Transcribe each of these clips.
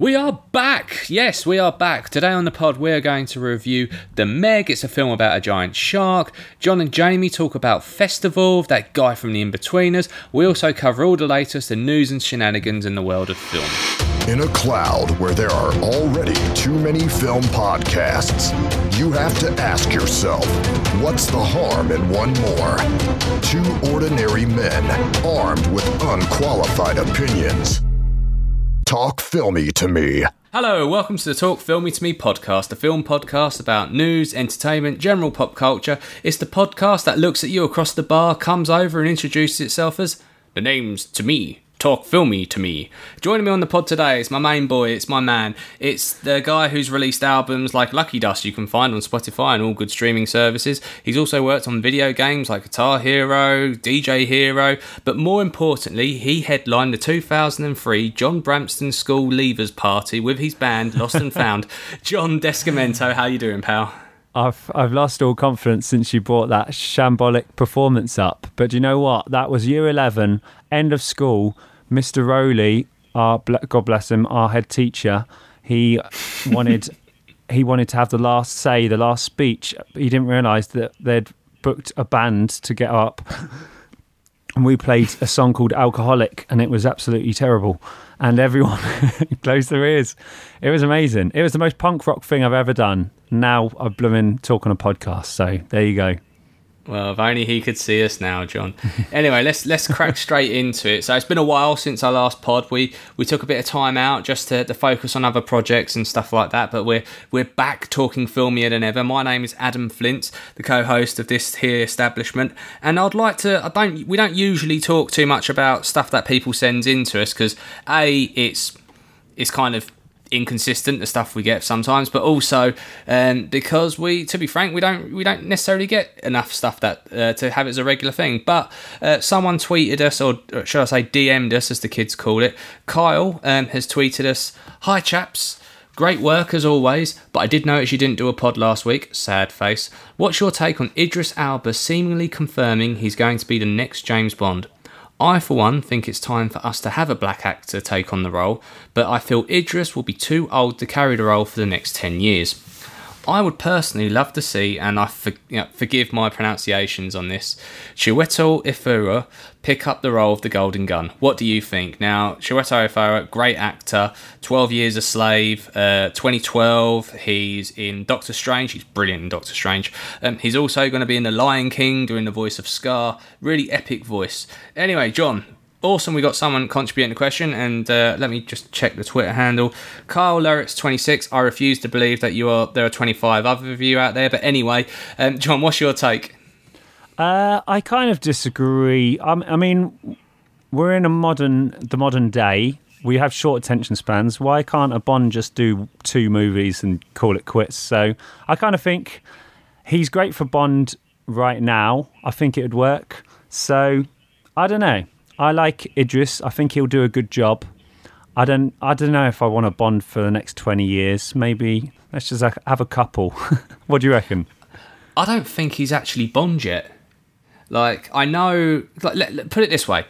We are back! Yes, we are back. Today on the pod, we're going to review The Meg. It's a film about a giant shark. John and Jamie talk about Festival, that guy from The Inbetweeners. We also cover all the latest in news and shenanigans in the world of film. In a cloud where there are already too many film podcasts, you have to ask yourself what's the harm in one more? Two ordinary men armed with unqualified opinions. Talk filmy to me. Hello, welcome to the Talk Filmy to Me podcast, a film podcast about news, entertainment, general pop culture. It's the podcast that looks at you across the bar, comes over and introduces itself as the name's to me. Talk filmy to me. Joining me on the pod today is my main boy, it's my man. It's the guy who's released albums like Lucky Dust you can find on Spotify and all good streaming services. He's also worked on video games like Guitar Hero, DJ Hero, but more importantly, he headlined the 2003 John Brampston School Leavers Party with his band Lost and Found. John Descamento, how you doing, pal? I've I've lost all confidence since you brought that shambolic performance up. But do you know what? That was year eleven, end of school. Mr. Rowley, our God bless him, our head teacher, he wanted he wanted to have the last say, the last speech. He didn't realise that they'd booked a band to get up, and we played a song called "Alcoholic," and it was absolutely terrible. And everyone closed their ears. It was amazing. It was the most punk rock thing I've ever done. Now I'm blooming talk on a podcast. So there you go. Well, if only he could see us now, John. anyway, let's let's crack straight into it. So it's been a while since our last pod. We we took a bit of time out just to, to focus on other projects and stuff like that. But we're we're back talking filmier than ever. My name is Adam Flint, the co-host of this here establishment, and I'd like to. I don't. We don't usually talk too much about stuff that people send into us because a it's it's kind of inconsistent the stuff we get sometimes but also um, because we to be frank we don't we don't necessarily get enough stuff that uh, to have it as a regular thing but uh, someone tweeted us or should i say dm'd us as the kids call it kyle um, has tweeted us hi chaps Great work as always, but I did notice you didn't do a pod last week. Sad face. What's your take on Idris Elba seemingly confirming he's going to be the next James Bond? I, for one, think it's time for us to have a black actor take on the role, but I feel Idris will be too old to carry the role for the next 10 years. I would personally love to see, and I for, you know, forgive my pronunciations on this, Chiwetel Ejiofor pick up the role of the Golden Gun. What do you think? Now, Chiwetel Ejiofor, great actor, 12 Years a Slave, uh, 2012, he's in Doctor Strange, he's brilliant in Doctor Strange. Um, he's also going to be in The Lion King doing the voice of Scar, really epic voice. Anyway, John, awesome we got someone contributing the question and uh, let me just check the twitter handle. Kyle Leritz 26 i refuse to believe that you are there are 25 other of you out there but anyway um, john what's your take? Uh, i kind of disagree. Um, i mean we're in a modern the modern day. We have short attention spans. Why can't a bond just do two movies and call it quits? So i kind of think he's great for bond right now. I think it would work. So i don't know I like Idris. I think he'll do a good job. I don't. I don't know if I want to bond for the next twenty years. Maybe let's just have a couple. what do you reckon? I don't think he's actually Bond yet. Like I know. Like, let, let, put it this way.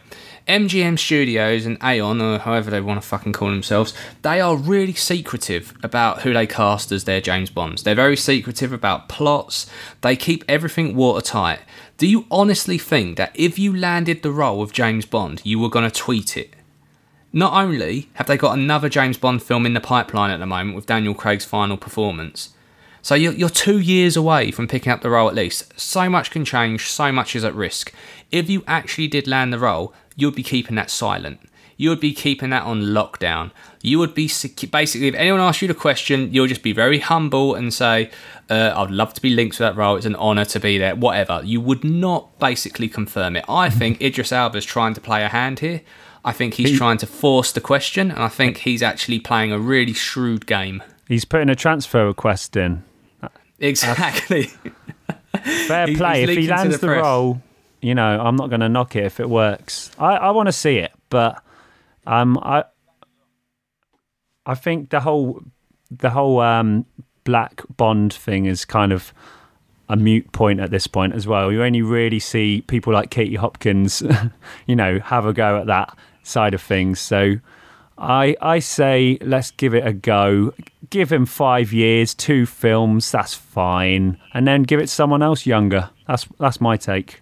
MGM Studios and Eon, or however they want to fucking call themselves, they are really secretive about who they cast as their James Bonds. They're very secretive about plots. They keep everything watertight. Do you honestly think that if you landed the role of James Bond, you were going to tweet it? Not only have they got another James Bond film in the pipeline at the moment with Daniel Craig's final performance, so you're, you're two years away from picking up the role at least. So much can change, so much is at risk. If you actually did land the role, you'd be keeping that silent. You would be keeping that on lockdown. You would be basically, if anyone asks you the question, you'll just be very humble and say, uh, I'd love to be linked to that role. It's an honour to be there. Whatever. You would not basically confirm it. I think Idris Elba is trying to play a hand here. I think he's he, trying to force the question, and I think he's actually playing a really shrewd game. He's putting a transfer request in. Exactly. Fair play. If he lands the, the role, you know, I'm not going to knock it if it works. I, I want to see it, but um, I I think the whole the whole um, black Bond thing is kind of a mute point at this point as well. You only really see people like Katie Hopkins, you know, have a go at that side of things. So I I say let's give it a go. Give him five years, two films. That's fine, and then give it someone else younger. That's that's my take.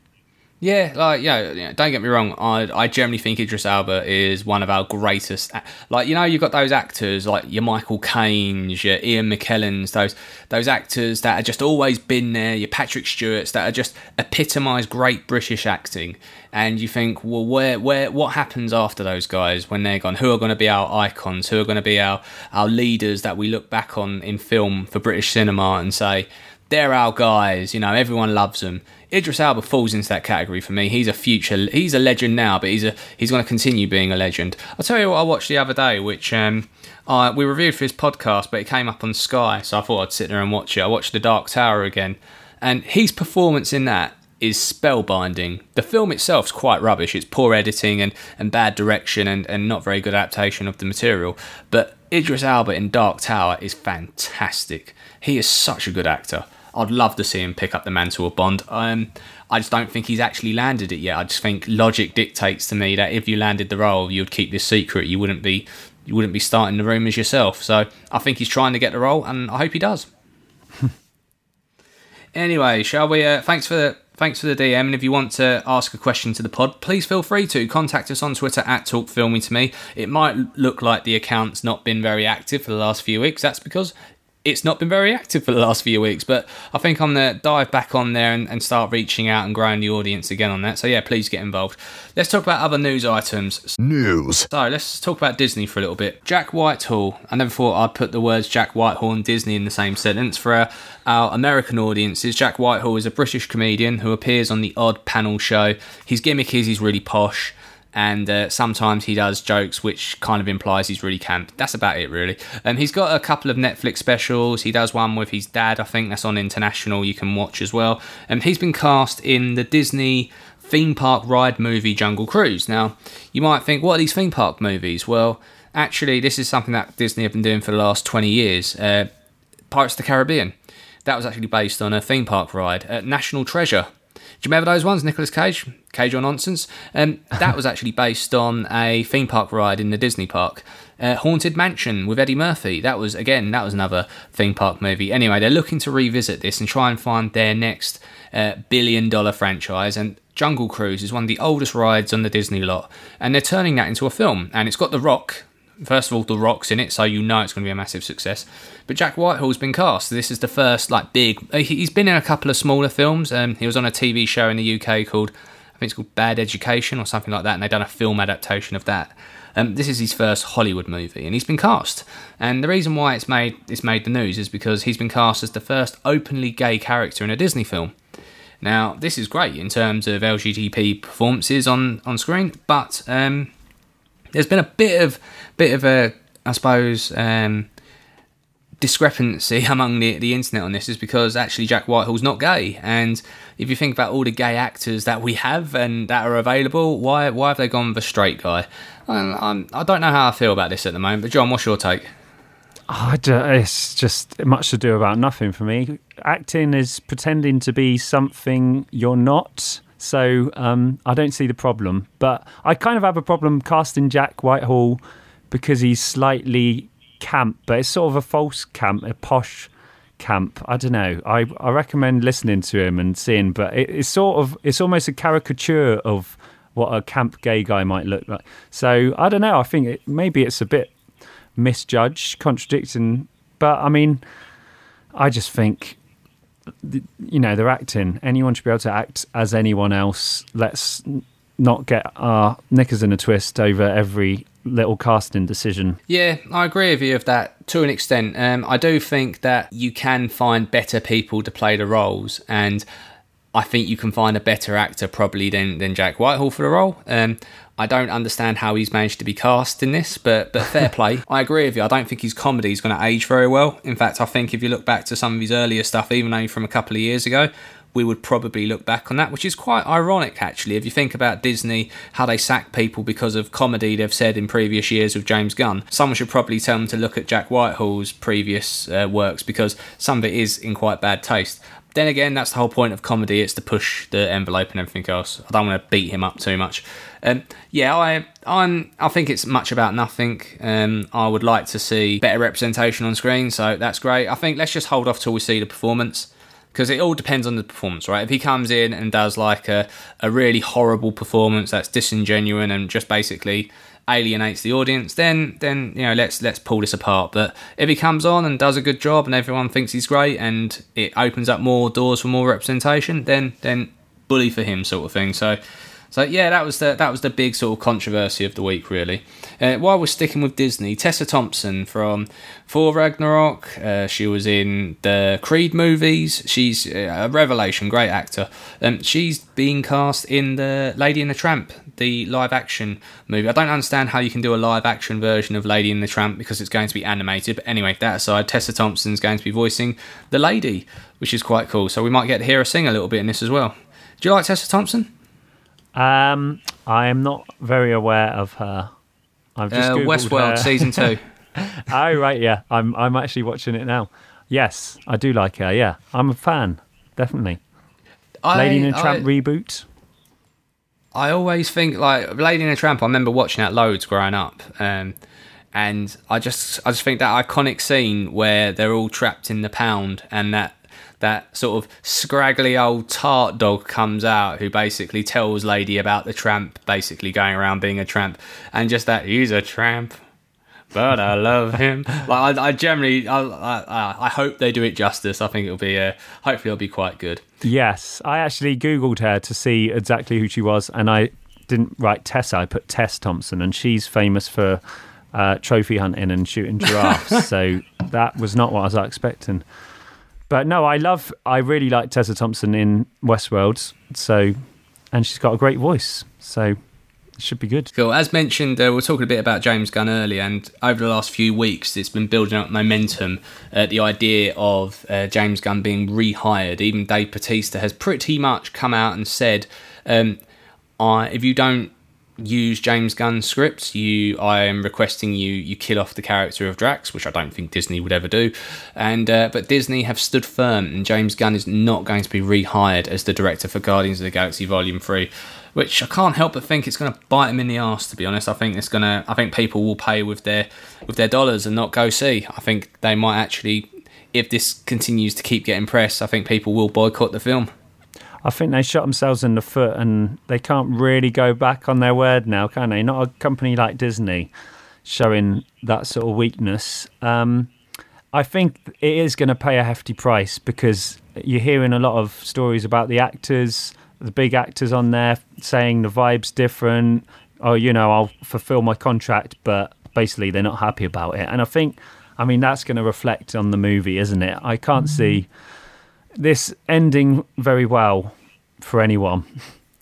Yeah, like yeah, don't get me wrong. I I generally think Idris Elba is one of our greatest. Like you know, you've got those actors like your Michael Caine's, your Ian McKellen's, those those actors that have just always been there. Your Patrick Stewart's that are just epitomise great British acting. And you think, well, where where what happens after those guys when they're gone? Who are going to be our icons? Who are going to be our our leaders that we look back on in film for British cinema and say they're our guys? You know, everyone loves them Idris Elba falls into that category for me. He's a future, he's a legend now, but he's a he's going to continue being a legend. I'll tell you what I watched the other day, which um, I, we reviewed for his podcast, but it came up on Sky, so I thought I'd sit there and watch it. I watched The Dark Tower again, and his performance in that is spellbinding. The film itself's quite rubbish. It's poor editing and, and bad direction and, and not very good adaptation of the material. But Idris Elba in Dark Tower is fantastic. He is such a good actor. I'd love to see him pick up the mantle of Bond. Um, I just don't think he's actually landed it yet. I just think logic dictates to me that if you landed the role, you'd keep this secret. You wouldn't be you wouldn't be starting the rumours yourself. So I think he's trying to get the role, and I hope he does. anyway, shall we? Uh, thanks for the, thanks for the DM. And if you want to ask a question to the pod, please feel free to contact us on Twitter at Talk Filmy to me. It might look like the account's not been very active for the last few weeks. That's because it's not been very active for the last few weeks, but I think I'm going to dive back on there and, and, start reaching out and growing the audience again on that. So, yeah, please get involved. Let's talk about other news items. News. So, let's talk about Disney for a little bit. Jack Whitehall. I never thought I'd put the words Jack Whitehall and Disney in the same sentence. For our, our American audiences, Jack Whitehall is a British comedian who appears on the odd panel show. His gimmick is he's really posh and uh, sometimes he does jokes which kind of implies he's really camp. That's about it, really. Um, he's got a couple of Netflix specials. He does one with his dad, I think that's on international. You can watch as well. And um, he's been cast in the Disney theme park ride movie Jungle Cruise. Now, you might think, what are these theme park movies? Well, actually, this is something that Disney have been doing for the last 20 years. Uh, Pirates of the Caribbean. That was actually based on a theme park ride. Uh, National Treasure you remember those ones, Nicolas Cage? Cage or Nonsense? Um, that was actually based on a theme park ride in the Disney park. Uh, Haunted Mansion with Eddie Murphy. That was, again, that was another theme park movie. Anyway, they're looking to revisit this and try and find their next uh, billion dollar franchise. And Jungle Cruise is one of the oldest rides on the Disney lot. And they're turning that into a film. And it's got The Rock, First of all, The Rock's in it, so you know it's going to be a massive success. But Jack Whitehall's been cast. This is the first like big. Uh, he's been in a couple of smaller films. Um, he was on a TV show in the UK called I think it's called Bad Education or something like that, and they've done a film adaptation of that. Um, this is his first Hollywood movie, and he's been cast. And the reason why it's made it's made the news is because he's been cast as the first openly gay character in a Disney film. Now, this is great in terms of LGBT performances on on screen, but um, there's been a bit of bit of a I suppose um, discrepancy among the, the internet on this is because actually Jack Whitehall's not gay. And if you think about all the gay actors that we have and that are available why why have they gone the straight guy? I'm, I'm, I do not know how I feel about this at the moment but John what's your take? It's just much to do about nothing for me. Acting is pretending to be something you're not so um, I don't see the problem. But I kind of have a problem casting Jack Whitehall because he's slightly camp, but it's sort of a false camp, a posh camp. I don't know. I, I recommend listening to him and seeing, but it, it's sort of it's almost a caricature of what a camp gay guy might look like. So I don't know. I think it, maybe it's a bit misjudged, contradicting. But I mean, I just think you know they're acting. Anyone should be able to act as anyone else. Let's not get our knickers in a twist over every little casting decision. Yeah, I agree with you of that to an extent. Um, I do think that you can find better people to play the roles, and I think you can find a better actor probably than than Jack Whitehall for the role. Um, I don't understand how he's managed to be cast in this, but but fair play. I agree with you. I don't think his comedy is going to age very well. In fact, I think if you look back to some of his earlier stuff, even only from a couple of years ago, we would probably look back on that, which is quite ironic actually. If you think about Disney, how they sack people because of comedy they've said in previous years with James Gunn, someone should probably tell them to look at Jack Whitehall's previous uh, works because some of it is in quite bad taste. Then again, that's the whole point of comedy. It's to push the envelope and everything else. I don't want to beat him up too much. Um, yeah, I I'm I think it's much about nothing. Um, I would like to see better representation on screen, so that's great. I think let's just hold off till we see the performance because it all depends on the performance, right? If he comes in and does like a, a really horrible performance that's disingenuous and just basically alienates the audience, then then you know let's let's pull this apart. But if he comes on and does a good job and everyone thinks he's great and it opens up more doors for more representation, then then bully for him sort of thing. So so yeah, that was the that was the big sort of controversy of the week, really. Uh, while we're sticking with Disney, Tessa Thompson from Thor Ragnarok, uh, she was in the Creed movies. She's uh, a revelation, great actor. Um, she's being cast in the Lady and the Tramp, the live action movie. I don't understand how you can do a live action version of Lady and the Tramp because it's going to be animated. But anyway, that aside, Tessa Thompson's going to be voicing the lady, which is quite cool. So we might get to hear her sing a little bit in this as well. Do you like Tessa Thompson? Um, I am not very aware of her. I've just uh, Westworld her. season two. oh right, yeah. I'm I'm actually watching it now. Yes, I do like her. Yeah, I'm a fan. Definitely. I, Lady and the Tramp I, reboot. I always think like Lady and the Tramp. I remember watching that loads growing up, um, and I just I just think that iconic scene where they're all trapped in the pound and that that sort of scraggly old tart dog comes out who basically tells Lady about the tramp, basically going around being a tramp, and just that he's a tramp, but I love him. Like I, I generally, I, I, I, hope they do it justice. I think it'll be, uh, hopefully, it'll be quite good. Yes, I actually googled her to see exactly who she was, and I didn't write Tessa. I put Tess Thompson, and she's famous for uh, trophy hunting and shooting giraffes. so that was not what I was expecting. But no, I love, I really like Tessa Thompson in Westworld. So, and she's got a great voice. So should be good. Cool. As mentioned, uh, we're talking a bit about James Gunn earlier, and over the last few weeks, it's been building up momentum. Uh, the idea of uh, James Gunn being rehired. Even Dave Bautista has pretty much come out and said, um, I, if you don't use James Gunn's scripts. You, I am requesting you you kill off the character of Drax, which I don't think Disney would ever do. And uh, but Disney have stood firm, and James Gunn is not going to be rehired as the director for Guardians of the Galaxy Volume Three. Which I can't help but think it's going to bite them in the ass. To be honest, I think it's going to. I think people will pay with their with their dollars and not go see. I think they might actually, if this continues to keep getting press, I think people will boycott the film. I think they shot themselves in the foot and they can't really go back on their word now, can they? Not a company like Disney showing that sort of weakness. Um, I think it is going to pay a hefty price because you're hearing a lot of stories about the actors, the big actors on there saying the vibe's different. Oh, you know, I'll fulfill my contract, but basically they're not happy about it. And I think, I mean, that's going to reflect on the movie, isn't it? I can't mm-hmm. see this ending very well for anyone,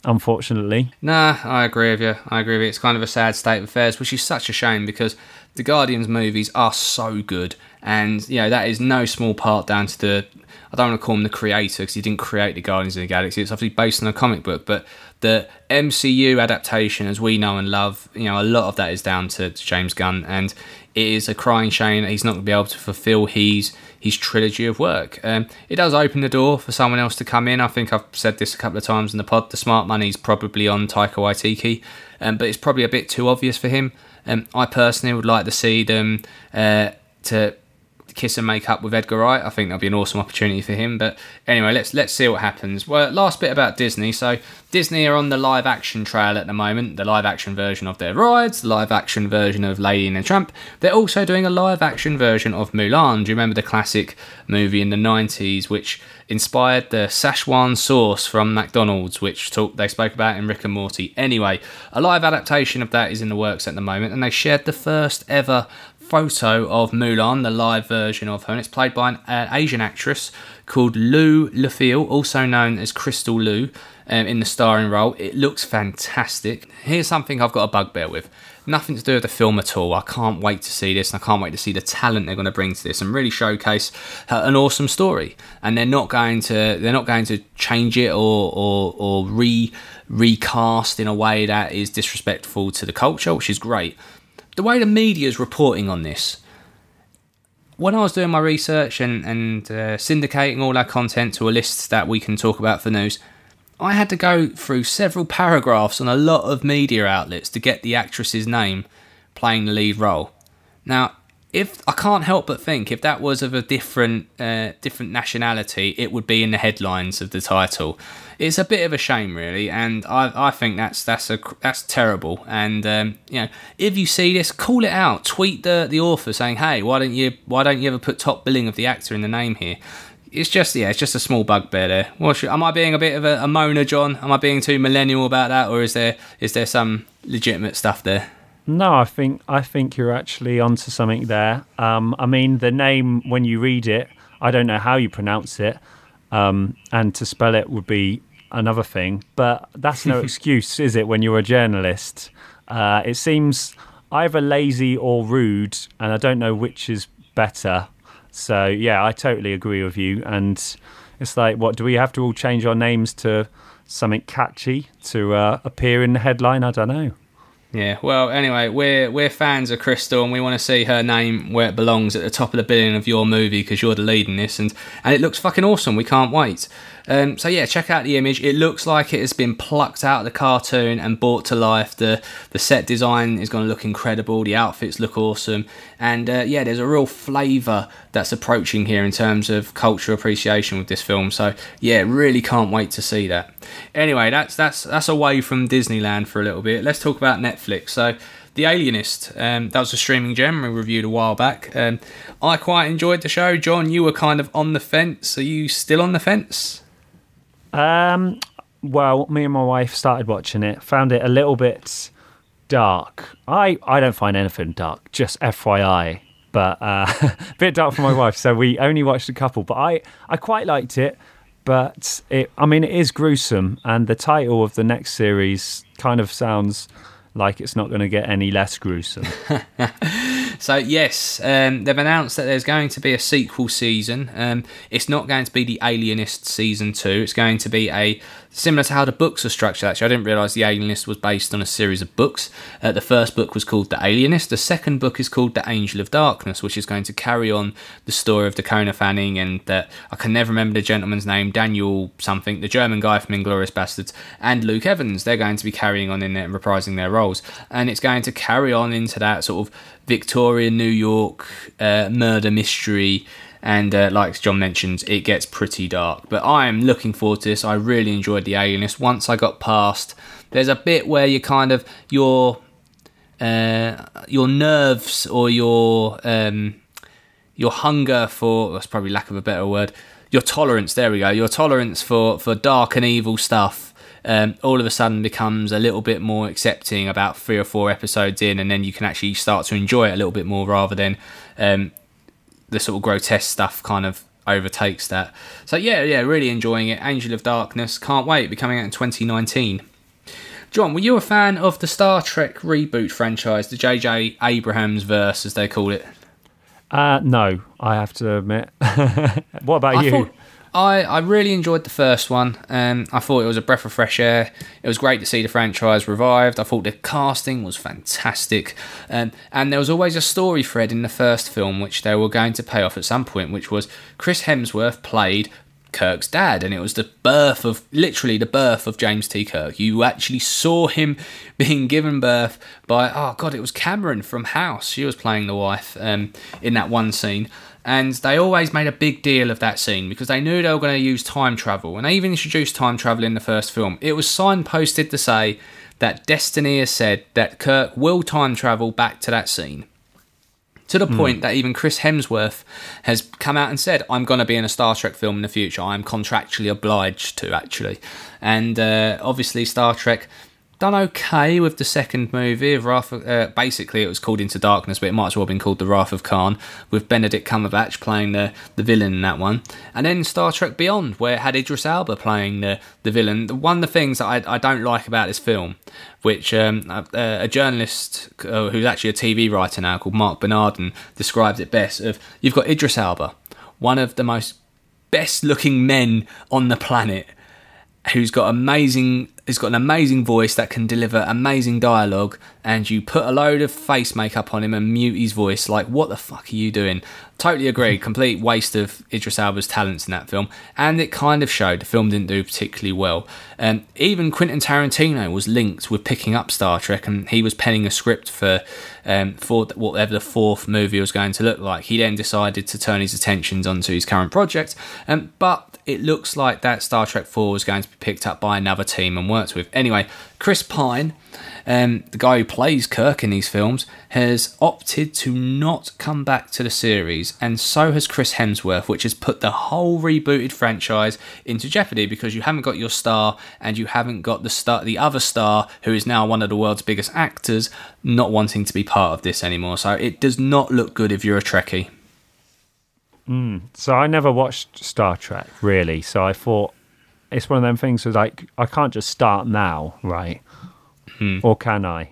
unfortunately. Nah, I agree with you. I agree with you. It's kind of a sad state of affairs, which is such a shame because the Guardians movies are so good, and you know that is no small part down to the. I don't want to call him the creator because he didn't create the Guardians of the Galaxy. It's obviously based on a comic book, but the MCU adaptation, as we know and love, you know, a lot of that is down to, to James Gunn, and it is a crying shame that he's not going to be able to fulfill his his trilogy of work. Um, it does open the door for someone else to come in. I think I've said this a couple of times in the pod. The smart money's probably on Taika Waititi, um, but it's probably a bit too obvious for him. Um, I personally would like to see them uh, to kiss and make up with Edgar Wright. I think that'll be an awesome opportunity for him. But anyway, let's let's see what happens. Well, last bit about Disney. So Disney are on the live action trail at the moment, the live action version of their rides, the live action version of Lady and the Tramp. They're also doing a live action version of Mulan. Do you remember the classic movie in the 90s which inspired the Szechuan sauce from McDonald's, which talk, they spoke about in Rick and Morty? Anyway, a live adaptation of that is in the works at the moment, and they shared the first ever photo of Mulan, the live version of her, and it's played by an uh, Asian actress called Lu Lufil, also known as Crystal Liu, um, in the starring role. It looks fantastic. Here's something I've got a bugbear with. Nothing to do with the film at all. I can't wait to see this, and I can't wait to see the talent they're going to bring to this, and really showcase an awesome story. And they're not going to they're not going to change it or or, or re recast in a way that is disrespectful to the culture, which is great the way the media is reporting on this, when I was doing my research and, and uh, syndicating all our content to a list that we can talk about for news, I had to go through several paragraphs on a lot of media outlets to get the actress's name playing the lead role. Now, if I can't help but think if that was of a different uh, different nationality, it would be in the headlines of the title. It's a bit of a shame, really, and I, I think that's that's a that's terrible. And um, you know, if you see this, call it out. Tweet the the author saying, "Hey, why don't you why don't you ever put top billing of the actor in the name here?" It's just yeah, it's just a small bugbear there. Well, am I being a bit of a, a moaner, John? Am I being too millennial about that, or is there is there some legitimate stuff there? No, I think I think you're actually onto something there. Um, I mean, the name when you read it, I don't know how you pronounce it, um, and to spell it would be another thing. But that's no excuse, is it? When you're a journalist, uh, it seems either lazy or rude, and I don't know which is better. So yeah, I totally agree with you. And it's like, what do we have to all change our names to something catchy to uh, appear in the headline? I don't know. Yeah, well, anyway, we're we're fans of Crystal, and we want to see her name where it belongs at the top of the billing of your movie because you're the lead in this, and and it looks fucking awesome. We can't wait. Um, so yeah, check out the image. It looks like it has been plucked out of the cartoon and brought to life. The the set design is going to look incredible. The outfits look awesome, and uh, yeah, there's a real flavour that's approaching here in terms of cultural appreciation with this film. So yeah, really can't wait to see that. Anyway, that's that's that's away from Disneyland for a little bit. Let's talk about Netflix. So. The Alienist. Um, that was a streaming gem we reviewed a while back. Um, I quite enjoyed the show. John, you were kind of on the fence. Are you still on the fence? Um, well, me and my wife started watching it, found it a little bit dark. I, I don't find anything dark, just FYI. But uh, a bit dark for my wife, so we only watched a couple. But I, I quite liked it. But it, I mean, it is gruesome, and the title of the next series kind of sounds like it's not going to get any less gruesome. so yes, um, they've announced that there's going to be a sequel season. Um, it's not going to be the Alienist season two. It's going to be a similar to how the books are structured. Actually, I didn't realise the Alienist was based on a series of books. Uh, the first book was called The Alienist. The second book is called The Angel of Darkness, which is going to carry on the story of Dakota Fanning and that I can never remember the gentleman's name, Daniel something, the German guy from Inglourious Basterds, and Luke Evans. They're going to be carrying on in there and reprising their roles, and it's going to carry on into that sort of Victorian New York uh, murder mystery and uh, like John mentioned, it gets pretty dark. But I am looking forward to this. I really enjoyed the Alienist. Once I got past, there's a bit where you kind of your uh, your nerves or your um, your hunger for that's probably lack of a better word. Your tolerance, there we go. Your tolerance for for dark and evil stuff. Um, all of a sudden becomes a little bit more accepting about three or four episodes in, and then you can actually start to enjoy it a little bit more rather than um, the sort of grotesque stuff kind of overtakes that. So yeah, yeah, really enjoying it. Angel of Darkness, can't wait. Be coming out in 2019. John, were you a fan of the Star Trek reboot franchise, the J.J. Abrams verse, as they call it? Uh, no, I have to admit. what about I you? Thought, I, I really enjoyed the first one. Um, I thought it was a breath of fresh air. It was great to see the franchise revived. I thought the casting was fantastic. Um, and there was always a story thread in the first film which they were going to pay off at some point, which was Chris Hemsworth played Kirk's dad, and it was the birth of literally the birth of James T. Kirk. You actually saw him being given birth by oh god, it was Cameron from House. She was playing the wife um, in that one scene, and they always made a big deal of that scene because they knew they were going to use time travel, and they even introduced time travel in the first film. It was signposted to say that Destiny has said that Kirk will time travel back to that scene. To the mm. point that even Chris Hemsworth has come out and said, I'm going to be in a Star Trek film in the future. I'm contractually obliged to, actually. And uh, obviously, Star Trek done okay with the second movie of Wrath. Of, uh, basically, it was called Into Darkness, but it might as well have been called The Wrath of Khan, with Benedict Cumberbatch playing the the villain in that one. And then Star Trek Beyond, where it had Idris Elba playing the the villain. One of the things that I, I don't like about this film, which um, a, a, journalist uh, who's actually a TV writer now called Marc Bernardin describes it best. Of you've got Idris Elba, one of the most best looking men on the planet who's got amazing has got an amazing voice that can deliver amazing dialogue and you put a load of face makeup on him and mute his voice. Like, what the fuck are you doing? Totally agree. Complete waste of Idris Elba's talents in that film, and it kind of showed. The film didn't do particularly well. Um, even Quentin Tarantino was linked with picking up Star Trek, and he was penning a script for um, for whatever the fourth movie was going to look like. He then decided to turn his attentions onto his current project, um, but it looks like that Star Trek 4 was going to be picked up by another team and worked with. Anyway, Chris Pine um, the guy who plays Kirk in these films, has opted to not come back to the series, and so has Chris Hemsworth, which has put the whole rebooted franchise into jeopardy because you haven't got your star and you haven't got the star, the other star, who is now one of the world's biggest actors, not wanting to be part of this anymore. So it does not look good if you're a Trekkie. Mm. So I never watched Star Trek really. So I thought it's one of them things. Was like I can't just start now, right? Hmm. Or can I?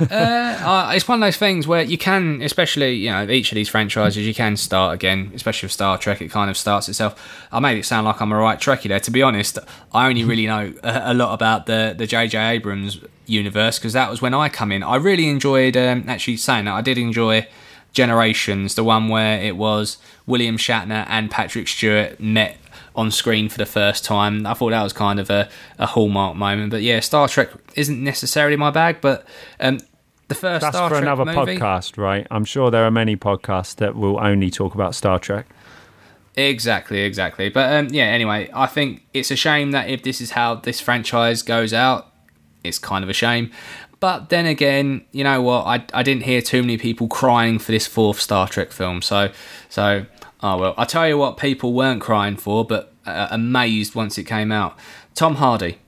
uh, it's one of those things where you can, especially you know, each of these franchises, you can start again. Especially with Star Trek, it kind of starts itself. I made it sound like I'm a right Trekkie there. To be honest, I only really know a, a lot about the the J.J. Abrams universe because that was when I come in. I really enjoyed um, actually saying that I did enjoy Generations, the one where it was William Shatner and Patrick Stewart met on screen for the first time. I thought that was kind of a, a hallmark moment. But yeah, Star Trek isn't necessarily my bag, but um, the first That's Star for Trek another movie, podcast, right? I'm sure there are many podcasts that will only talk about Star Trek. Exactly, exactly. But um, yeah, anyway, I think it's a shame that if this is how this franchise goes out, it's kind of a shame. But then again, you know what? I, I didn't hear too many people crying for this fourth Star Trek film. So so Oh well, I tell you what, people weren't crying for, but uh, amazed once it came out. Tom Hardy,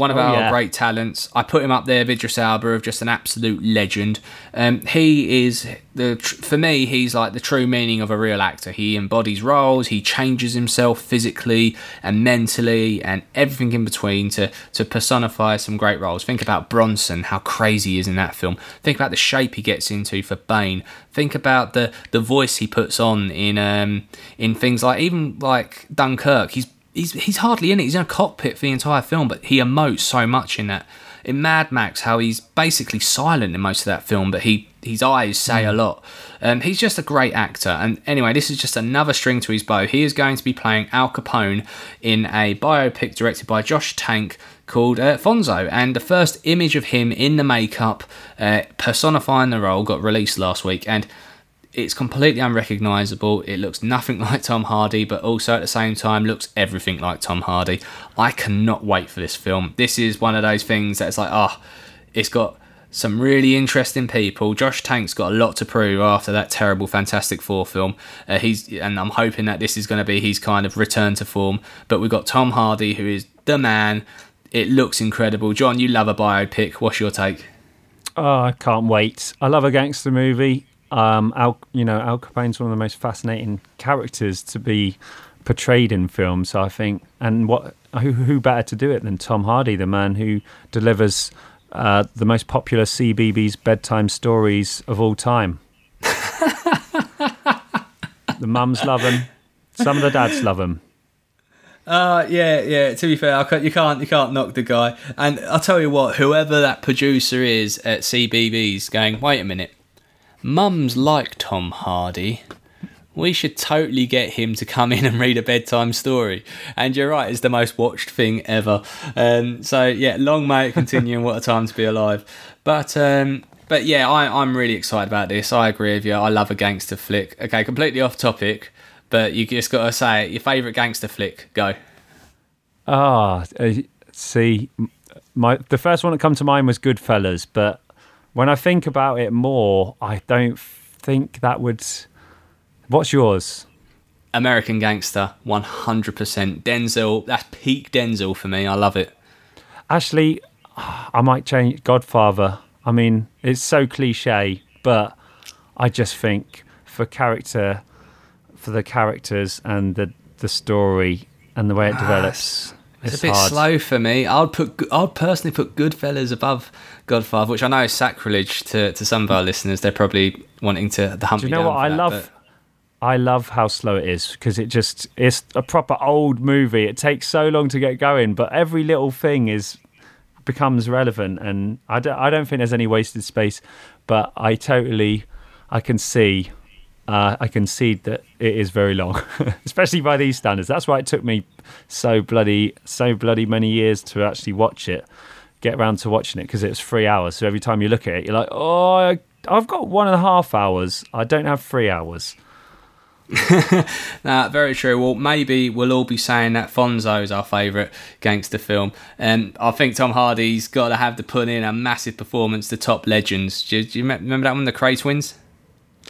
one of oh, our yeah. great talents. I put him up there, Idris Elba, of just an absolute legend. Um, he is the for me, he's like the true meaning of a real actor. He embodies roles, he changes himself physically and mentally, and everything in between to to personify some great roles. Think about Bronson, how crazy he is in that film. Think about the shape he gets into for Bane. Think about the the voice he puts on in um in things like even like Dunkirk. He's he's he's hardly in it. He's in a cockpit for the entire film, but he emotes so much in that. In Mad Max, how he's basically silent in most of that film, but he his eyes say a hmm. lot. Um, he's just a great actor. And anyway, this is just another string to his bow. He is going to be playing Al Capone in a biopic directed by Josh Trank called uh, Fonzo. And the first image of him in the makeup, uh, personifying the role, got released last week. And it's completely unrecognizable. It looks nothing like Tom Hardy, but also at the same time looks everything like Tom Hardy. I cannot wait for this film. This is one of those things that's like, ah, oh, it's got some really interesting people. Josh Trank's got a lot to prove after that terrible Fantastic Four film. Uh, he's and I'm hoping that this is going to be his kind of return to form. But we've got Tom Hardy, who is the man. It looks incredible. John, you love a biopic. What's your take? Oh, I can't wait. I love a gangster movie. Um, Al, you know, Al Capone's one of the most fascinating characters to be portrayed in film. So I think, and what who, who better to do it than Tom Hardy, the man who delivers uh, the most popular CBeebies bedtime stories of all time. the mums love him. Some of the dads love him. Uh, yeah, yeah. To be fair, you can't you can't knock the guy. And I'll tell you what, whoever that producer is at CBeebies, going, wait a minute, Mums like Tom Hardy. We should totally get him to come in and read a bedtime story. And you're right, it's the most watched thing ever. Um, so yeah, long may it continue and what a time to be alive. But um, but yeah, I, I'm really excited about this. I agree with you. I love a gangster flick. Okay, completely off topic, but you just got to say it. Your favourite gangster flick? Go. Ah, uh, see, my the first one that come to mind was Goodfellas, but when I think about it more, I don't think that would. What's yours? American Gangster, 100%. Denzel, that's peak Denzel for me. I love it. Actually, I might change Godfather. I mean, it's so cliche, but I just think for character, for the characters and the the story and the way it ah, develops, it's, it's a bit hard. slow for me. I'd put I'd personally put Goodfellas above Godfather, which I know is sacrilege to, to some of our listeners. They're probably wanting to the hump. Do you know what I that, love? But... I love how slow it is because it just it's a proper old movie. It takes so long to get going, but every little thing is becomes relevant, and I don't, I don't think there's any wasted space, but I totally, I can see, uh, I concede that it is very long, especially by these standards. That's why it took me so bloody, so bloody many years to actually watch it, get around to watching it because it's three hours. So every time you look at it, you're like, oh, I've got one and a half hours. I don't have three hours. nah, very true. Well, maybe we'll all be saying that Fonzo is our favourite gangster film, and I think Tom Hardy's got to have to put in a massive performance to top legends. Do you, do you remember that one, the Kray Twins?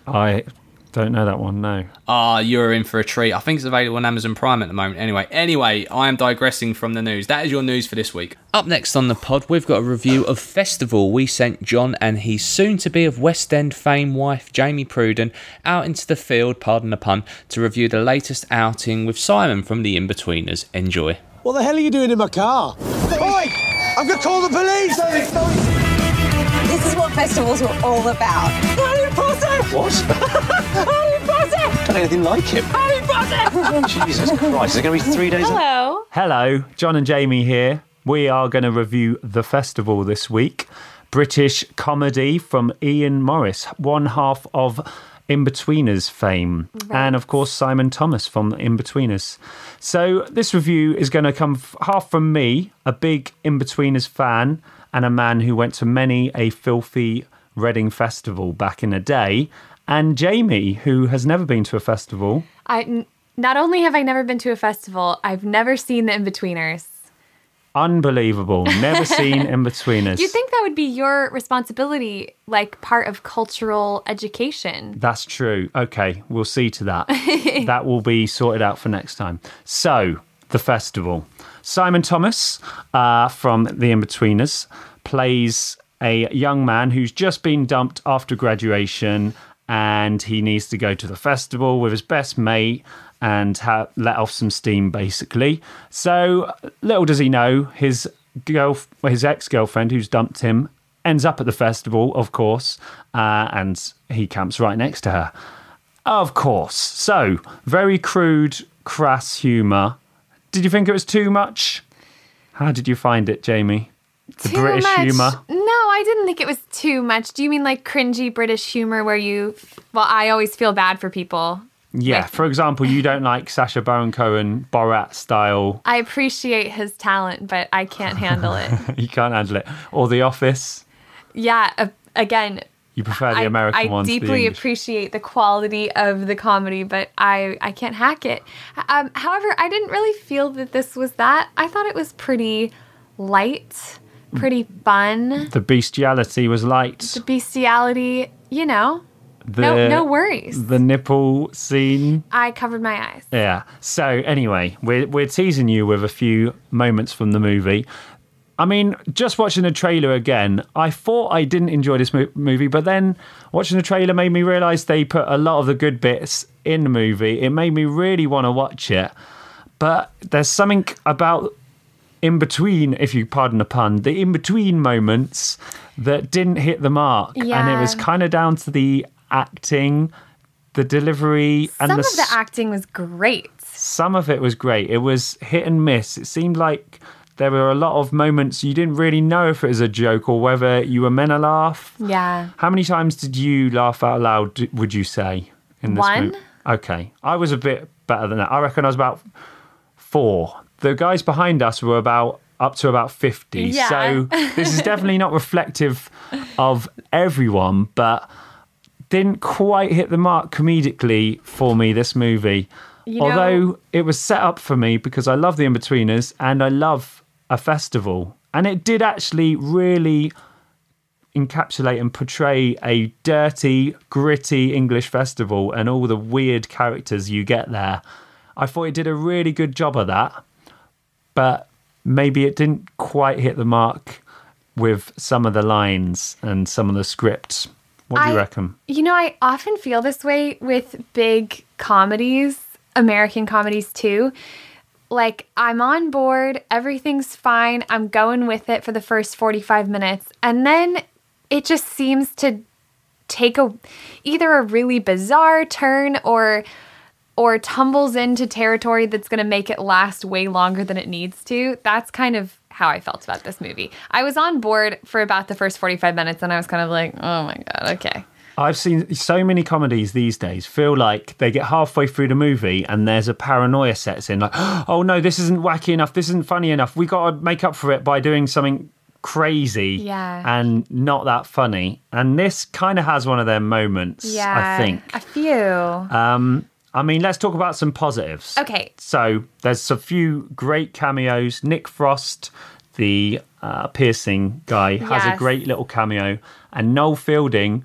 I don't know that one, no. Ah, you're in for a treat. I think it's available on Amazon Prime at the moment. Anyway, anyway, I am digressing from the news. That is your news for this week. Up next on the pod, we've got a review of Festival. We sent John and his soon to be of West End fame wife, Jamie Pruden, out into the field, pardon the pun, to review the latest outing with Simon from The Inbetweeners. Enjoy. What the hell are you doing in my car? Oi! I'm gonna call the police! This is what festivals were all about. Harry Potter! What? Harry Potter! Not anything like him. Harry Potter! Jesus Christ, is it gonna be three days? Hello. Hello, John and Jamie here. We are going to review The Festival this week. British comedy from Iain Morris, one half of Inbetweeners fame, and of course Simon Thomas from Inbetweeners. So this review is going to come f- half from me, a big Inbetweeners fan, and a man who went to many a filthy Reading festival back in the day, and Jamie, who has never been to a festival. I n- not only have I never been to a festival, I've never seen the Inbetweeners. Unbelievable. Never seen Inbetweeners. Do You'd think that would be your responsibility, like part of cultural education. That's true. Okay, we'll see to that. that will be sorted out for next time. So, the festival. Simon Thomas uh, from The Inbetweeners plays a young man who's just been dumped after graduation and he needs to go to the festival with his best mate and ha- let off some steam basically. So little does he know his girl, his ex girlfriend who's dumped him, ends up at the festival, of course, uh, and he camps right next to her. Of course. So very crude, crass humour. Did you think it was too much? How did you find it, Jamie? The Too British much. humour. No, I didn't think it was too much. Do you mean like cringy British humor where you? Well, I always feel bad for people. Yeah, Like- for example, you don't like Sacha Baron Cohen Borat style. I appreciate his talent, but I can't handle it. You can't handle it. Or The Office. yeah, uh, again, You prefer the I, American I ones. the deeply English. appreciate the quality of the comedy, but I I can't hack it. Um, however, I didn't really feel that this was that. I thought it was pretty light, pretty fun. The bestiality was light. The bestiality, you know, The, no no worries. The nipple scene. I covered my eyes. Yeah. So anyway, we're we're teasing you with a few moments from the movie. I mean, just watching the trailer again, I thought I didn't enjoy this mo- movie, but then watching the trailer made me realize they put a lot of the good bits in the movie. It made me really want to watch it. But there's something about in between, if you pardon the pun, the in between moments that didn't hit the mark. And it was kind of down to the acting, the delivery, and Some the of the acting was great. some of it was great. It was hit and miss. It seemed like there were a lot of moments you didn't really know if it was a joke or whether you were meant to laugh. Yeah. How many times did you laugh out loud, would you say, in this One. movie? Okay. I was a bit better than that. I reckon I was about four. The guys behind us were about up to about 50. Yeah. So this is definitely not reflective of everyone, but didn't quite hit the mark comedically for me, this movie. You know- Although it was set up for me because I love the Inbetweeners and I love a festival. And it did actually really encapsulate and portray a dirty, gritty English festival and all the weird characters you get there. I thought it did a really good job of that, but maybe it didn't quite hit the mark with some of the lines and some of the scripts. What do you reckon? You know, I often feel this way with big comedies, American comedies too. Like, I'm on board, everything's fine, I'm going with it for the first 45 minutes. And then it just seems to take a either a really bizarre turn or or tumbles into territory that's going to make it last way longer than it needs to. That's kind of how I felt about this movie. I was on board for about the first 45 minutes and I was kind of like, oh my God, okay. I've seen so many comedies these days feel like they get halfway through the movie and there's a paranoia sets in, like, oh no, this isn't wacky enough, this isn't funny enough. We got to make up for it by doing something crazy Yeah. and not that funny. And this kind of has one of their moments, Yeah. I think. A few. Um, I mean, let's talk about some positives. Okay. So there's a few great cameos. Nick Frost, the uh, piercing guy, has a great little cameo, and Noel Fielding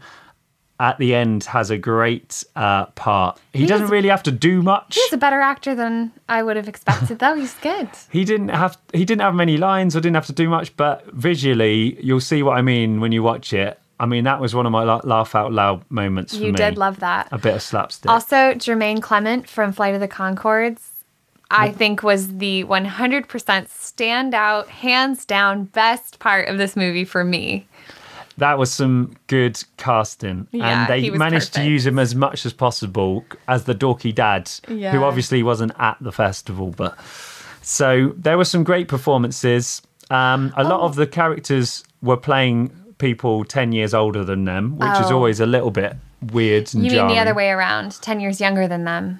at the end has a great uh, part. He, doesn't is- really have to do much. He's a better actor than I would have expected, though. He's good. He didn't have he didn't have many lines or didn't have to do much, but visually you'll see what I mean when you watch it. I mean that was one of my laugh out loud moments for You me. did love that. a bit of slapstick. Also, Jemaine Clement from Flight of the Conchords, I think was the 100% standout, hands down best part of this movie for me. that was some good casting Yeah, and they managed to use him as much as possible as the dorky dad Yeah. who obviously wasn't at the festival but so there were some great performances um, a Oh. lot of the characters were playing people 10 years older than them which is Oh. always a little bit weird and You mean the other way around, 10 years younger than them.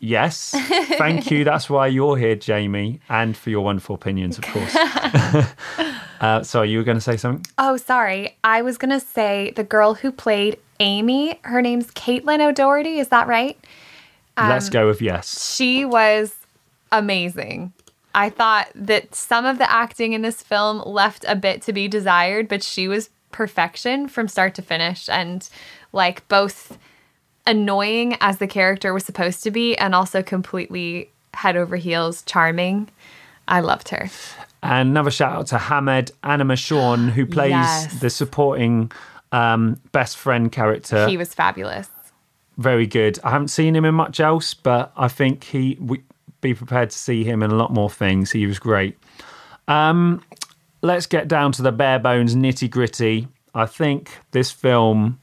yes thank you that's why you're here jamie and for your wonderful opinions of course uh, sorry you were going to say something Oh, sorry. I was going to say the girl who played Amy, her name's Caitlin O'Doherty. Is that right? Um, let's go with yes She was amazing. I thought that some of the acting in this film left a bit to be desired, but she was perfection from start to finish and like both annoying as the character was supposed to be and also completely head over heels charming. I loved her. And another shout out to Hamed Anima Sean, who plays Yes. the supporting um, best friend character. He was fabulous. Very good. I haven't seen him in much else, but I think he we be prepared to see him in a lot more things. He was great. Um, let's get down to the bare bones nitty gritty. I think this film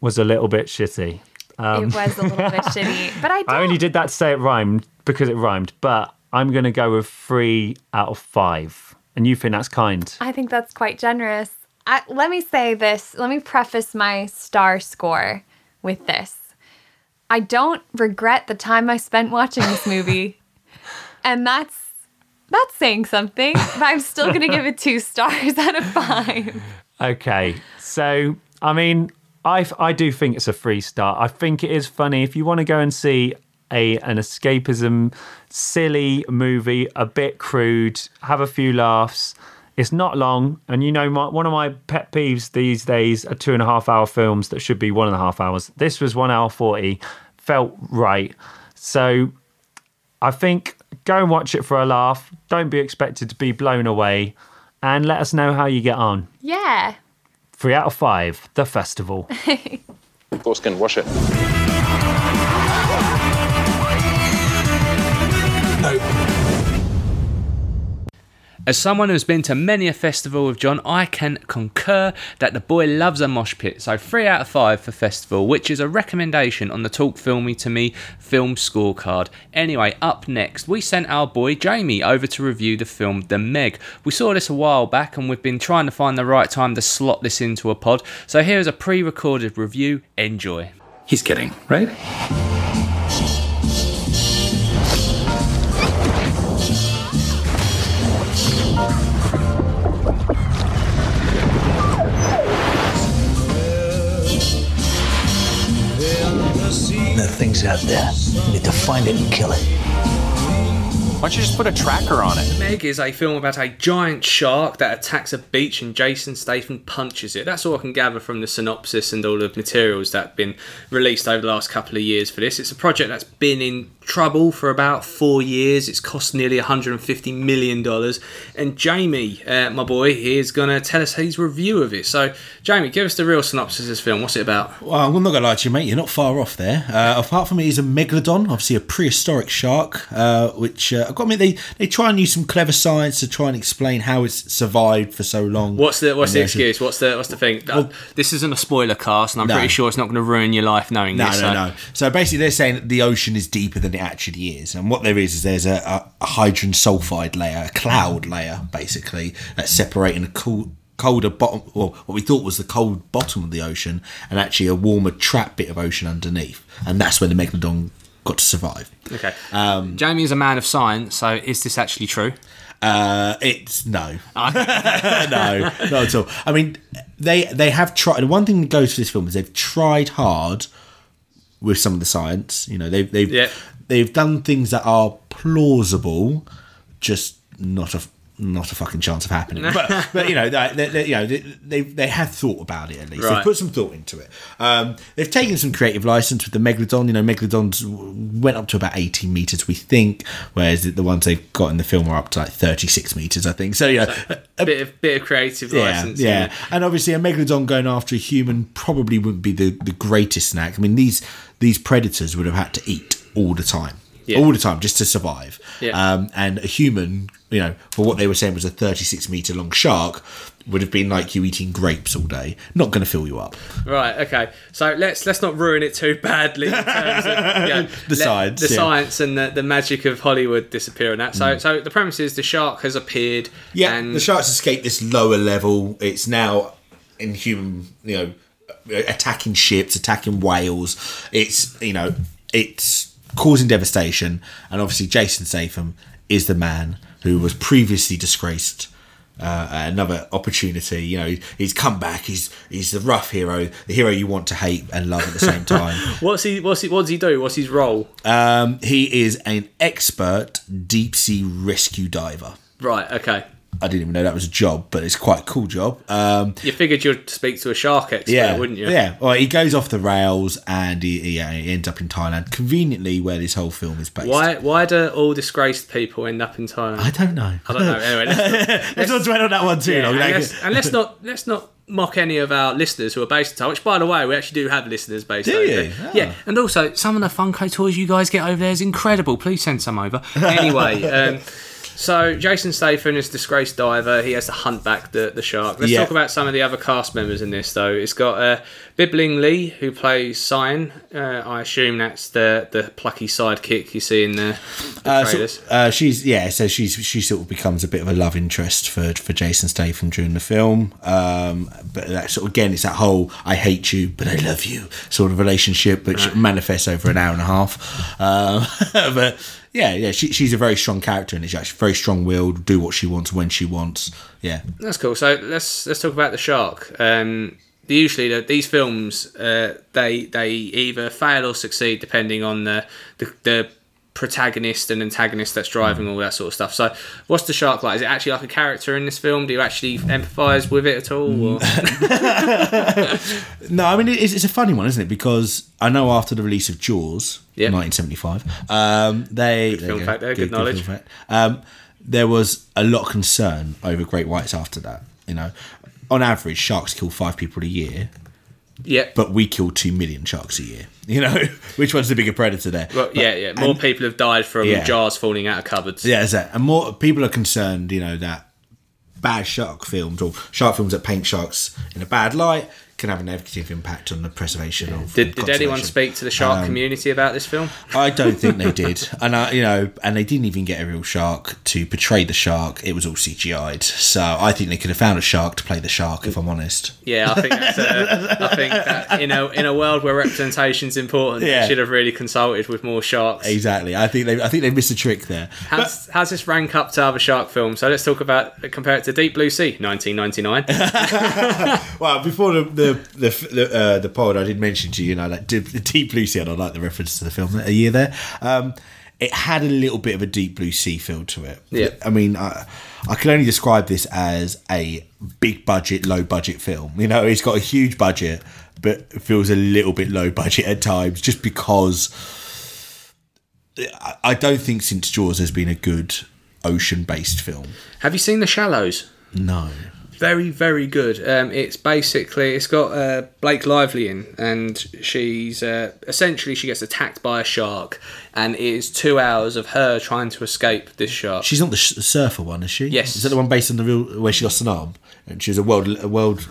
was a little bit shitty. it was a little bit shitty, but I, Um, I only did that to say it rhymed because it rhymed, but I'm going to go with three out of five. And you think that's kind? I think that's quite generous. I, let me say this. Let me preface my star score with this. I don't regret the time I spent watching this movie, and that's that's saying something. But I'm still going to give it two stars out of five. Okay, so I mean, I I do think it's a free start. I think it is funny if you want to go and see a an escapism, silly movie, a bit crude, have a few laughs. It's not long, and you know, my, one of my pet peeves these days are two and a half hour films that should be one and a half hours. This was one hour forty, felt right. So I think go and watch it for a laugh. Don't be expected to be blown away, and let us know how you get on. Yeah. Three out of five, the festival. of course, can wash it. As someone who's been to many a festival with John, I can concur that the boy loves a mosh pit. So three out of five for festival, which is a recommendation on the Talk Filmy to Me film scorecard. Anyway, up next, we sent our boy Jamie over to review the film The Meg. We saw this a while back, and we've been trying to find the right time to slot this into a pod. So here's a pre-recorded review. Enjoy. He's kidding, right? Thing's out there. You need to find it and kill it. Why don't you just put a tracker on it? Meg is a film about a giant shark that attacks a beach and Jason Statham punches it. That's all I can gather from the synopsis and all the materials that have been released over the last couple of years for this. It's a project that's been in trouble for about four years. It's cost nearly $150 million. And Jamie, uh, my boy, is going to tell us his review of it. So, Jamie, give us the real synopsis of this film. What's it about? Well, I'm not gonna lie to you, mate. You're not far off there. Uh, apart from it, it is a megalodon, obviously a prehistoric shark, uh, which, I've got to admit, they they try and use some clever science to try and explain how it's survived for so long. What's the what's in the the ocean. excuse? What's the what's the thing? Uh, this isn't a spoiler cast, and I'm No. pretty sure it's not going to ruin your life knowing No, this. no, so- no. So basically, they're saying that the ocean is deeper than it actually is, and what there is is there's a, a, a hydrogen sulfide layer, a cloud layer, basically that's separating a cool, colder bottom, or what we thought was the cold bottom of the ocean, and actually a warmer trap bit of ocean underneath, and that's where the megalodon got to survive. Okay. Um, Jamie is a man of science, so is this actually true? Uh, it's no, no, not at all. I mean, they they have tried. The one thing that goes for this film is they've tried hard with some of the science. You know, they've they've Yeah. they've done things that are plausible, just not a not a fucking chance of happening. But, but you know, they, they, you know, they, they they have thought about it at least. Right. They've put some thought into it. Um, they've taken some creative license with the megalodon. You know, megalodons went up to about eighteen meters, we think, whereas the- ones they've got in the film are up to like thirty six meters, I think. So you know, A bit of bit of creative yeah, license. yeah. And obviously, a megalodon going after a human probably wouldn't be the, the greatest snack. I mean, these these predators would have had to eat all the time, Yeah. all the time, just to survive. Yeah. Um, and a human, you know, for what they were saying was a 36 meter long shark, would have been like you eating grapes all day. Not going to fill you up. Right. Okay. So let's let's not ruin it too badly in terms of you know, The science, the yeah. science, and the, the magic of Hollywood disappearing. That. So Mm. so the premise is the shark has appeared. Yeah, and the sharks escaped this lower level. It's now in human, you know, attacking ships, attacking whales. It's you know, it's causing devastation, and obviously Jason Statham is the man who was previously disgraced. Uh, another opportunity, you know, he's come back. He's he's the rough hero, the hero you want to hate and love at the same time. What's he? What's he? What does he do? What's his role? um, he is an expert deep sea rescue diver. Right. Okay. I didn't even know that was a job, but it's quite a cool job. Um, You figured you'd speak to a shark expert, yeah, wouldn't you? Yeah. Well, he goes off the rails and he, he, yeah, he ends up in Thailand, conveniently where this whole film is based. Why? Why do all disgraced people end up in Thailand? I don't know. I don't know. Anyway, let's not, Let's not dwell on that one too Yeah, long. and, Like- let's, and let's not let's not mock any of our listeners who are based in Thailand. Which, by the way, we actually do have listeners based. Do over you? Oh. Yeah, and also some of the Funko toys you guys get over there is incredible. Please send some over. Anyway. Um, so Jason Statham is disgraced diver. He has to hunt back the, the shark. Let's Yeah. talk about some of the other cast members in this, though. It's got uh, Bingbing Li, who plays Suyin. Uh, I assume that's the the plucky sidekick you see in the, the Uh, so- trailers. uh, she's yeah, so she's she sort of becomes a bit of a love interest for for Jason Statham during the film. Um, but that sort of again, it's that whole "I hate you, but I love you" sort of relationship, which manifests over an hour and a half. Um, but yeah, yeah, she, she's a very strong character, and she's very strong-willed, do what she wants when she wants. Yeah, That's cool. So let's let's talk about the shark. Um, usually, the, these films uh, they they either fail or succeed depending on the the, the protagonist and antagonist that's driving all that sort of stuff. So, what's the shark like? Is it actually like a character in this film? Do you actually empathise with it at all? No, I mean it's, it's a funny one, isn't it? Because I know after the release of Jaws, Yep. 1975, um, they there film you fact there, good knowledge. film fact. Um, there was a lot of concern over great whites after that. You know, on average, sharks kill five people a year, yeah. but we kill two million sharks a year. You know, which one's the bigger predator there? Well, But- yeah, yeah. More and- people have died from Yeah. jars falling out of cupboards. Yeah, is that and more people are concerned. You know that bad shark films or shark films that paint sharks in a bad light can have a negative impact on the preservation of. Did, did anyone speak to the shark Um, community about this film? I don't think they did, and I, you know, and they didn't even get a real shark to portray the shark. It was all CGI'd. So I think they could have found a shark to play the shark. If I'm honest. Yeah, I think that's a, I think that in a in a world where representation's important, Yeah. they should have really consulted with more sharks. Exactly. I think they. I think they missed a trick there. How's, how's this rank up to other shark films? So let's talk about compare it to Deep Blue Sea, 1999. Well, before the the the the, uh, the pod, I did mention to you, you know, like Deep, Deep Blue Sea. And I like the reference to the film a year there. Um, it had a little bit of a Deep Blue Sea feel to it. Yeah. I mean, I, I can only describe this as a big budget, low budget film. You know, it's got a huge budget, but it feels a little bit low budget at times, just because. I- I don't think since Jaws there's been a good ocean based film. have you seen The Shallows? No. Very very good. Um, it's basically it's got uh, Blake Lively in, and she's uh, essentially she gets attacked by a shark, and it is two hours of her trying to escape this shark. She's not the sh- surfer one, is she? Yes. Is that the one based on the real where she lost an arm and she was a world a world?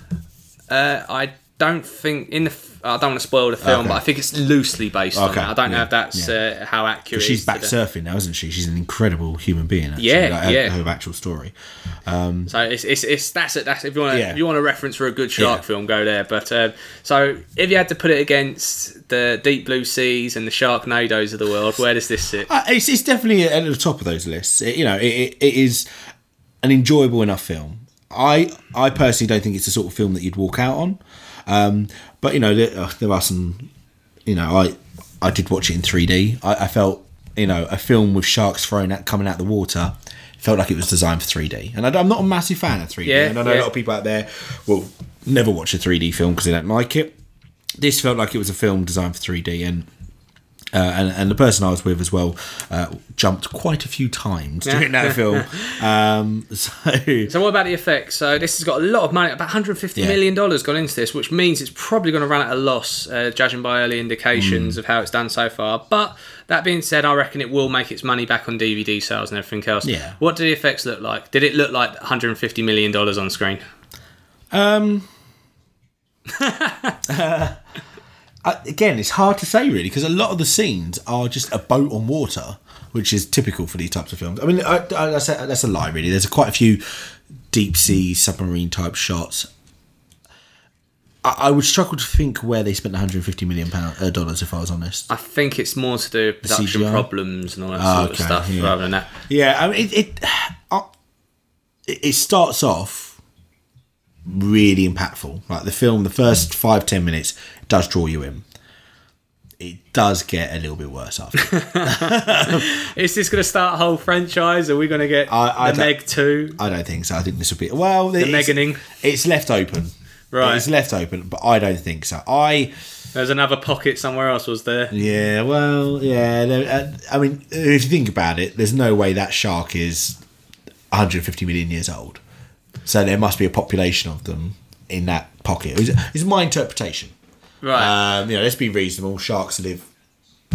Uh, I don't think in the. I don't want to spoil the film, Okay. but I think it's loosely based on that. I don't know if that's uh, how accurate. She's back surfing now, isn't she? She's an incredible human being. Actually, Yeah, like, her, yeah. Her actual story. Um, So it's, it's, it's that's it. That's if you want to Yeah. if you want a reference for a good shark Yeah. film, go there. But um, so if you had to put it against the Deep Blue Seas and the Sharknadoes of the world, where does this sit? Uh, it's, it's definitely at the top of those lists. It- you know, it, it, it is an enjoyable enough film. I I personally don't think it's the sort of film that you'd walk out on. Um, but you know, there, uh, there are some. You know, I I did watch it in 3D. I, I felt you know a film with sharks thrown out coming out the water felt like it was designed for 3D. And I, am not a massive fan of 3D. Yeah, and I know a lot of people out there will never watch a 3D film because they don't like it. This felt like it was a film designed for 3D, and uh, and, and the person I was with as well uh, jumped quite a few times during that film. Um, so So what about the effects? So this has got a lot of money, about 150 Yeah. million dollars gone into this, which means it's probably going to run at a loss, uh, judging by early indications Mm. of how it's done so far. But that being said, I reckon it will make its money back on DVD sales and everything else. Yeah. What do the effects look like? Did it look like 150 million dollars on screen? Um, uh, again, it's hard to say really because a lot of the scenes are just a boat on water, which is typical for these types of films. I mean, I, I, that's, a, that's a lie really. There's quite a few deep sea submarine type shots. I, I would struggle to think where they spent 150 million pound, uh, dollars if I was honest. I think it's more to do with production problems and all that Ah, sort of stuff yeah. rather than that. Yeah, I mean, it it, uh, it it starts off really impactful. Like the film, the first five ten minutes does draw you in. It does get a little bit worse after. Is this going to start a whole franchise? Are we going to get I- I the Meg 2? I don't think so. I think this will be well. The it's, Meganing? It's left open. Right. It's left open, but I don't think so. I There's another pocket somewhere else, was there? yeah. Well, yeah. uh, I mean, if you think about it, there's no way that shark is 150 million years old. So there must be a population of them in that pocket. It's my interpretation. Right. Um, you know, let's be reasonable. Sharks live,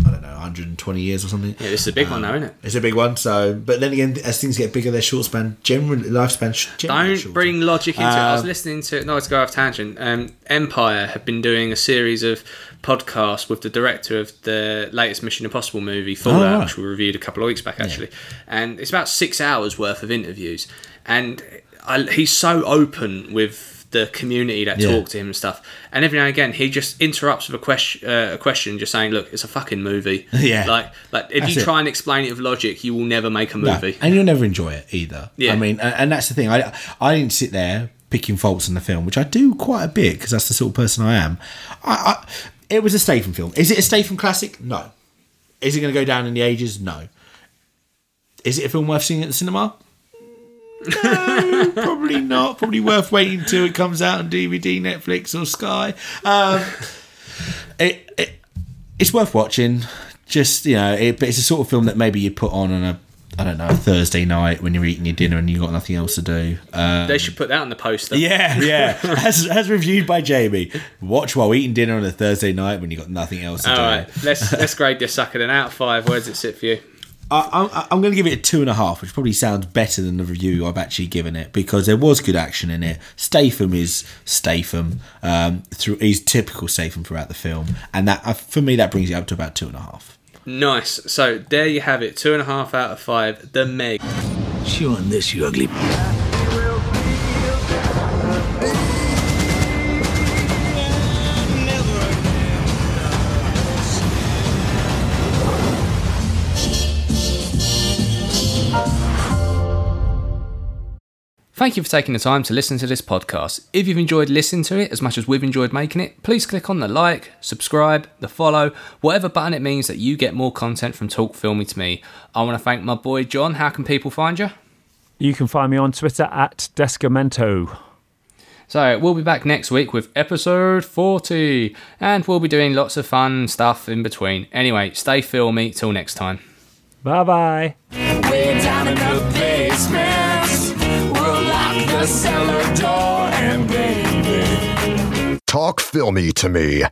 I don't know, 120 years or something. Yeah, this is a big one, though, isn't it? It's a big one. So, but then again, as things get bigger, their short span, generally lifespan. generally Don't shorter. bring logic into it. I was Um, listening to not to go off tangent. Um, Empire have been doing a series of podcasts with the director of the latest Mission Impossible movie, Fallout, Oh, right. which we reviewed a couple of weeks back actually, and it's about six hours worth of interviews, and I, he's so open with the community that Yeah. talk to him and stuff. And every now and again, he just interrupts with a question, uh, a question, just saying, "Look, it's a fucking movie." Yeah. like like if That's you it. try and explain it with logic, you will never make a No, movie. and you'll never enjoy it either. Yeah. I mean, and, and that's the thing. I I didn't sit there picking faults in the film, which I do quite a bit because that's the sort of person I am. I, I it was a Statham film. Is it a Statham classic? No. Is it going to go down in the ages? No. Is it a film worth seeing at the cinema? No, probably not. Probably worth waiting until it comes out on DVD, Netflix, or Sky. Um, it, it it's worth watching. Just you know, it, but it's a sort of film that maybe you put on on a I don't know a Thursday night when you're eating your dinner and you've got nothing else to do. Um, They should put that on the poster. yeah, yeah. as, as reviewed by Jamie, watch while eating dinner on a Thursday night when you've got nothing else to All do. right, let's let's grade this sucker then out of five. Where does it sit for you? I, I, I'm going to give it a two and a half, which probably sounds better than the review I've actually given it because there was good action in it. Statham is Statham um, through he's typical Statham throughout the film, and that uh, for me that brings it up to about two and a half. Nice. So there you have it. Two and a half out of five. The Meg. Chew on this, you ugly. Thank you for taking the time to listen to this podcast. If you've enjoyed listening to it as much as we've enjoyed making it, please click on the like, subscribe, the follow, whatever button it means that you get more content from Talk Filmy to me. I want to thank my boy John. How can people find you? You can find me on Twitter at Descamento. So we'll be back next week with episode 40, and we'll be doing lots of fun stuff in between. Anyway, stay filmy. Till next time. Bye bye. cellar door, and baby. Talk filmy to me.